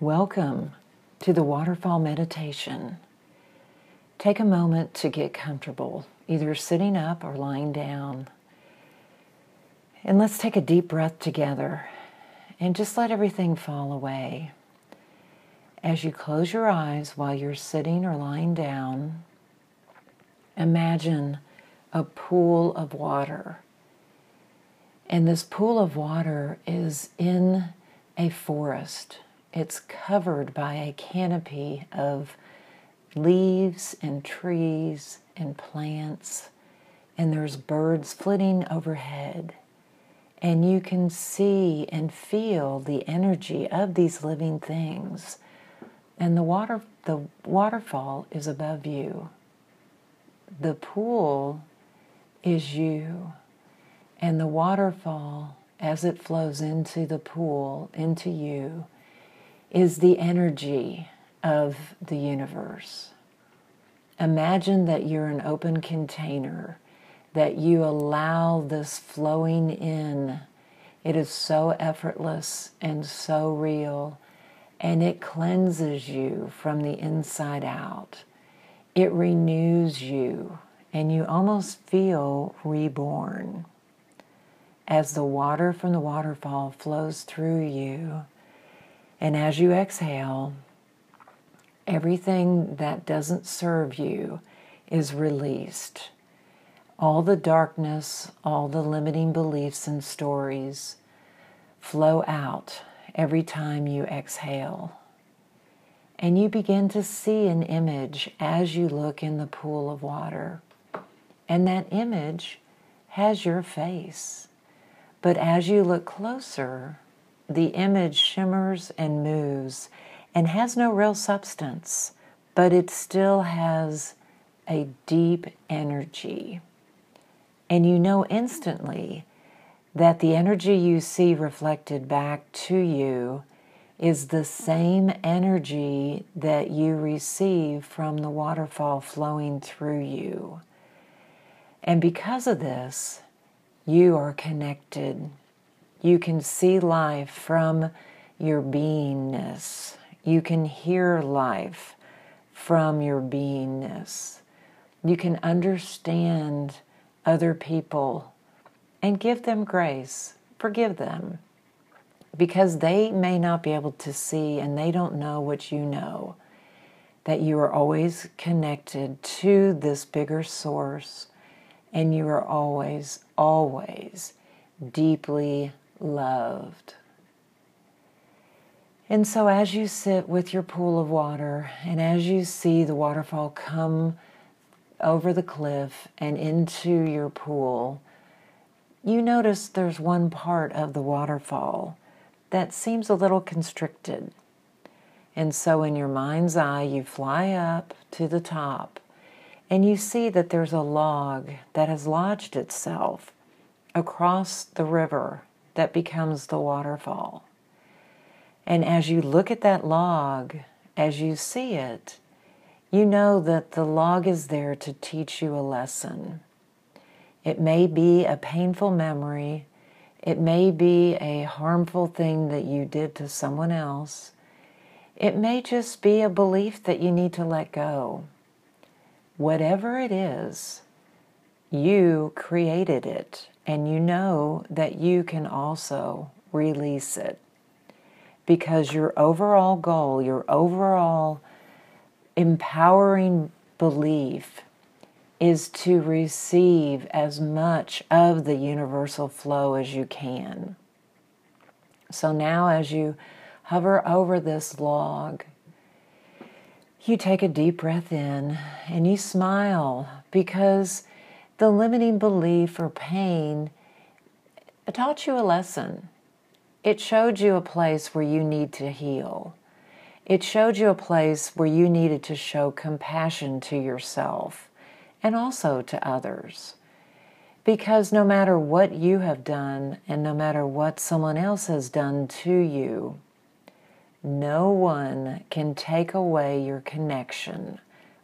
Welcome to the waterfall meditation. Take a moment to get comfortable, either sitting up or lying down. And let's take a deep breath together and just let everything fall away. As you close your eyes while you're sitting or lying down, imagine a pool of water. And this pool of water is in a forest. It's covered by a canopy of leaves and trees and plants, and there's birds flitting overhead. And you can see and feel the energy of these living things. And the water the waterfall is above you. The pool is you. And the waterfall, as it flows into the pool, into you, is the energy of the universe. Imagine that you're an open container, that you allow this flowing in. It is so effortless and so real, and it cleanses you from the inside out. It renews you, and you almost feel reborn. As the water from the waterfall flows through you, and as you exhale, everything that doesn't serve you is released. All the darkness, all the limiting beliefs and stories flow out every time you exhale. And you begin to see an image as you look in the pool of water. And that image has your face. But as you look closer, the image shimmers and moves and has no real substance, but it still has a deep energy. And you know instantly that the energy you see reflected back to you is the same energy that you receive from the waterfall flowing through you. And because of this, you are connected you can see life from your beingness. You can hear life from your beingness. You can understand other people and give them grace. Forgive them because they may not be able to see and they don't know what you know. That you are always connected to this bigger source and you are always, always deeply loved. And so, as you sit with your pool of water, and as you see the waterfall come over the cliff and into your pool, you notice there's one part of the waterfall that seems a little constricted. And so, in your mind's eye, you fly up to the top and you see that there's a log that has lodged itself across the river that becomes the waterfall. And as you look at that log, as you see it, you know that the log is there to teach you a lesson. It may be a painful memory, it may be a harmful thing that you did to someone else, it may just be a belief that you need to let go. Whatever it is, you created it and you know that you can also release it because your overall goal, your overall empowering belief is to receive as much of the universal flow as you can. So now, as you hover over this log, you take a deep breath in and you smile because the limiting belief or pain taught you a lesson. It showed you a place where you need to heal. It showed you a place where you needed to show compassion to yourself and also to others. Because no matter what you have done and no matter what someone else has done to you, no one can take away your connection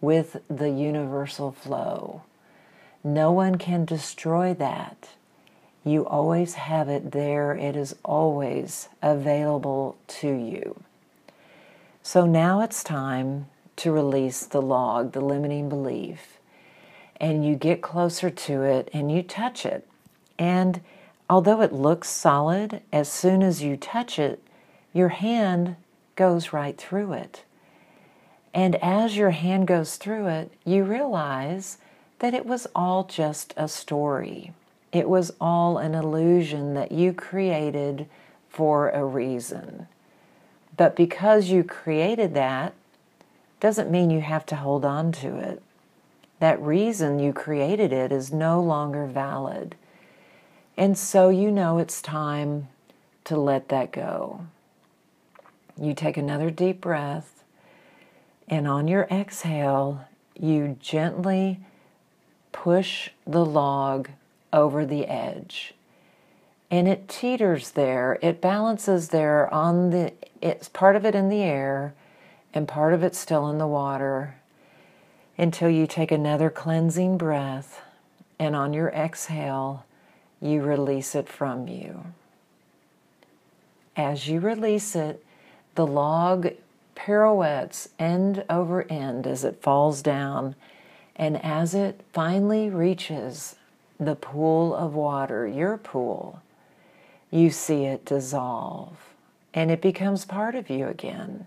with the universal flow. No one can destroy that. You always have it there, it is always available to you. So now it's time to release the log, the limiting belief. And you get closer to it and you touch it. And although it looks solid, as soon as you touch it, your hand goes right through it. And as your hand goes through it, you realize that it was all just a story. It was all an illusion that you created for a reason. But because you created that, doesn't mean you have to hold on to it. That reason you created it is no longer valid. And so you know it's time to let that go. You take another deep breath, and on your exhale, you gently push the log over the edge. And it teeters there, it balances there on the, it's part of it in the air and part of it still in the water until you take another cleansing breath and on your exhale, you release it from you. As you release it, the log pirouettes end over end as it falls down, and as it finally reaches the pool of water, your pool, you see it dissolve and it becomes part of you again.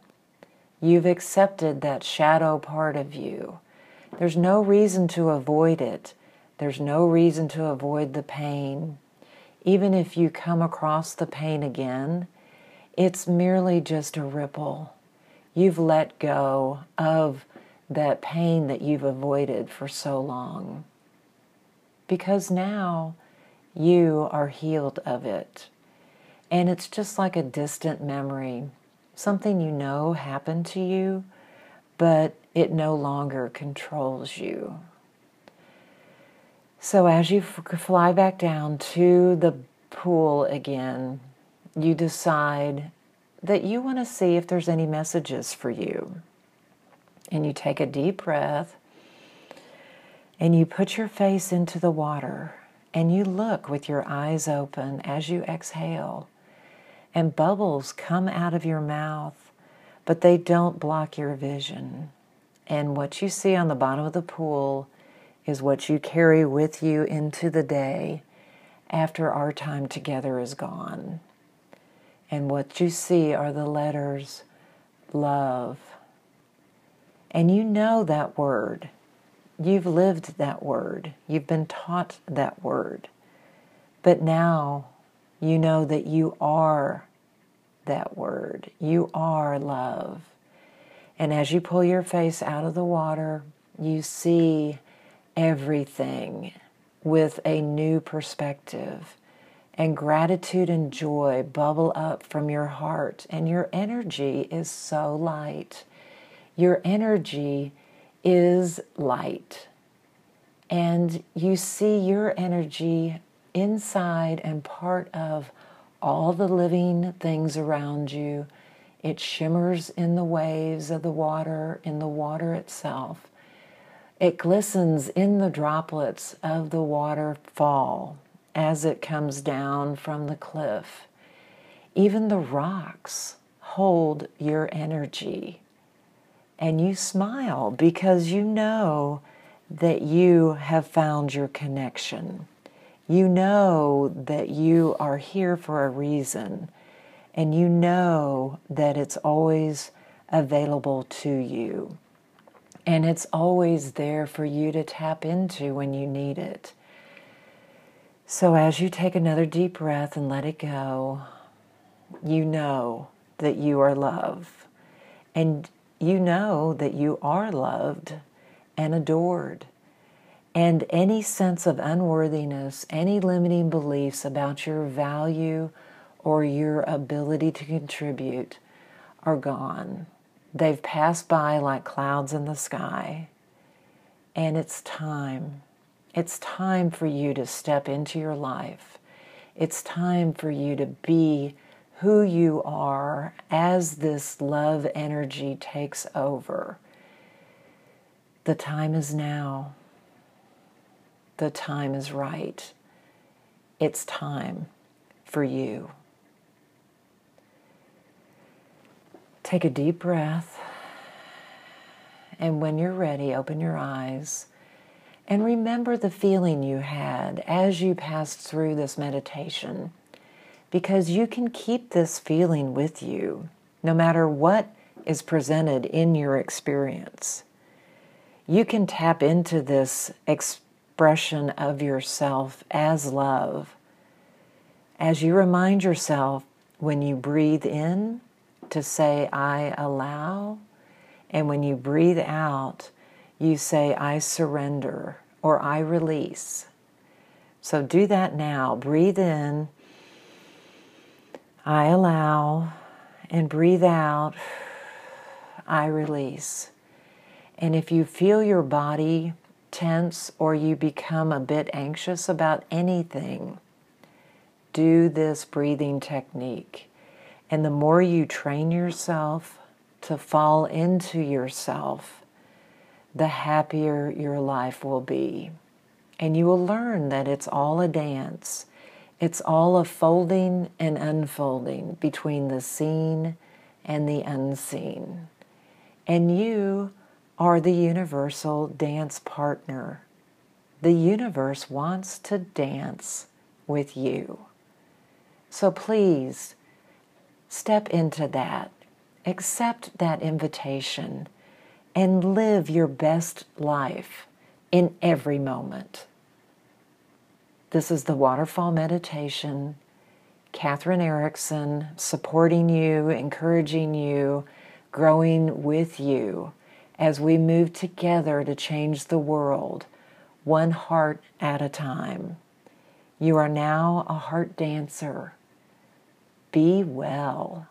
You've accepted that shadow part of you. There's no reason to avoid it. There's no reason to avoid the pain. Even if you come across the pain again, it's merely just a ripple. You've let go of that pain that you've avoided for so long. Because now you are healed of it. And it's just like a distant memory, something you know happened to you, but it no longer controls you. So as you fly back down to the pool again, you decide that you want to see if there's any messages for you. And you take a deep breath and you put your face into the water and you look with your eyes open as you exhale. And bubbles come out of your mouth, but they don't block your vision. And what you see on the bottom of the pool is what you carry with you into the day after our time together is gone. And what you see are the letters love. And you know that word. You've lived that word. You've been taught that word. But now you know that you are that word. You are love. And as you pull your face out of the water, you see everything with a new perspective. And gratitude and joy bubble up from your heart, and your energy is so light. Your energy is light. And you see your energy inside and part of all the living things around you. It shimmers in the waves of the water, in the water itself. It glistens in the droplets of the waterfall as it comes down from the cliff. Even the rocks hold your energy. And you smile because you know that you have found your connection. You know that you are here for a reason. And you know that it's always available to you. And it's always there for you to tap into when you need it. So, as you take another deep breath and let it go, you know that you are love. And you know that you are loved and adored. And any sense of unworthiness, any limiting beliefs about your value or your ability to contribute are gone. They've passed by like clouds in the sky. And it's time. It's time for you to step into your life. It's time for you to be who you are as this love energy takes over. The time is now. The time is right. It's time for you. Take a deep breath. And when you're ready, open your eyes and remember the feeling you had as you passed through this meditation. Because you can keep this feeling with you no matter what is presented in your experience. You can tap into this expression of yourself as love as you remind yourself when you breathe in to say, I allow, and when you breathe out, you say, I surrender or I release. So do that now. Breathe in, I allow, and breathe out, I release. And if you feel your body tense or you become a bit anxious about anything, do this breathing technique. And the more you train yourself to fall into yourself, the happier your life will be. And you will learn that it's all a dance. It's all a folding and unfolding between the seen and the unseen. And you are the universal dance partner. The universe wants to dance with you. So please step into that, accept that invitation, and live your best life in every moment. This is the Waterfall Meditation. Kathryn Erickson supporting you, encouraging you, growing with you as we move together to change the world, one heart at a time. You are now a heart dancer. Be well.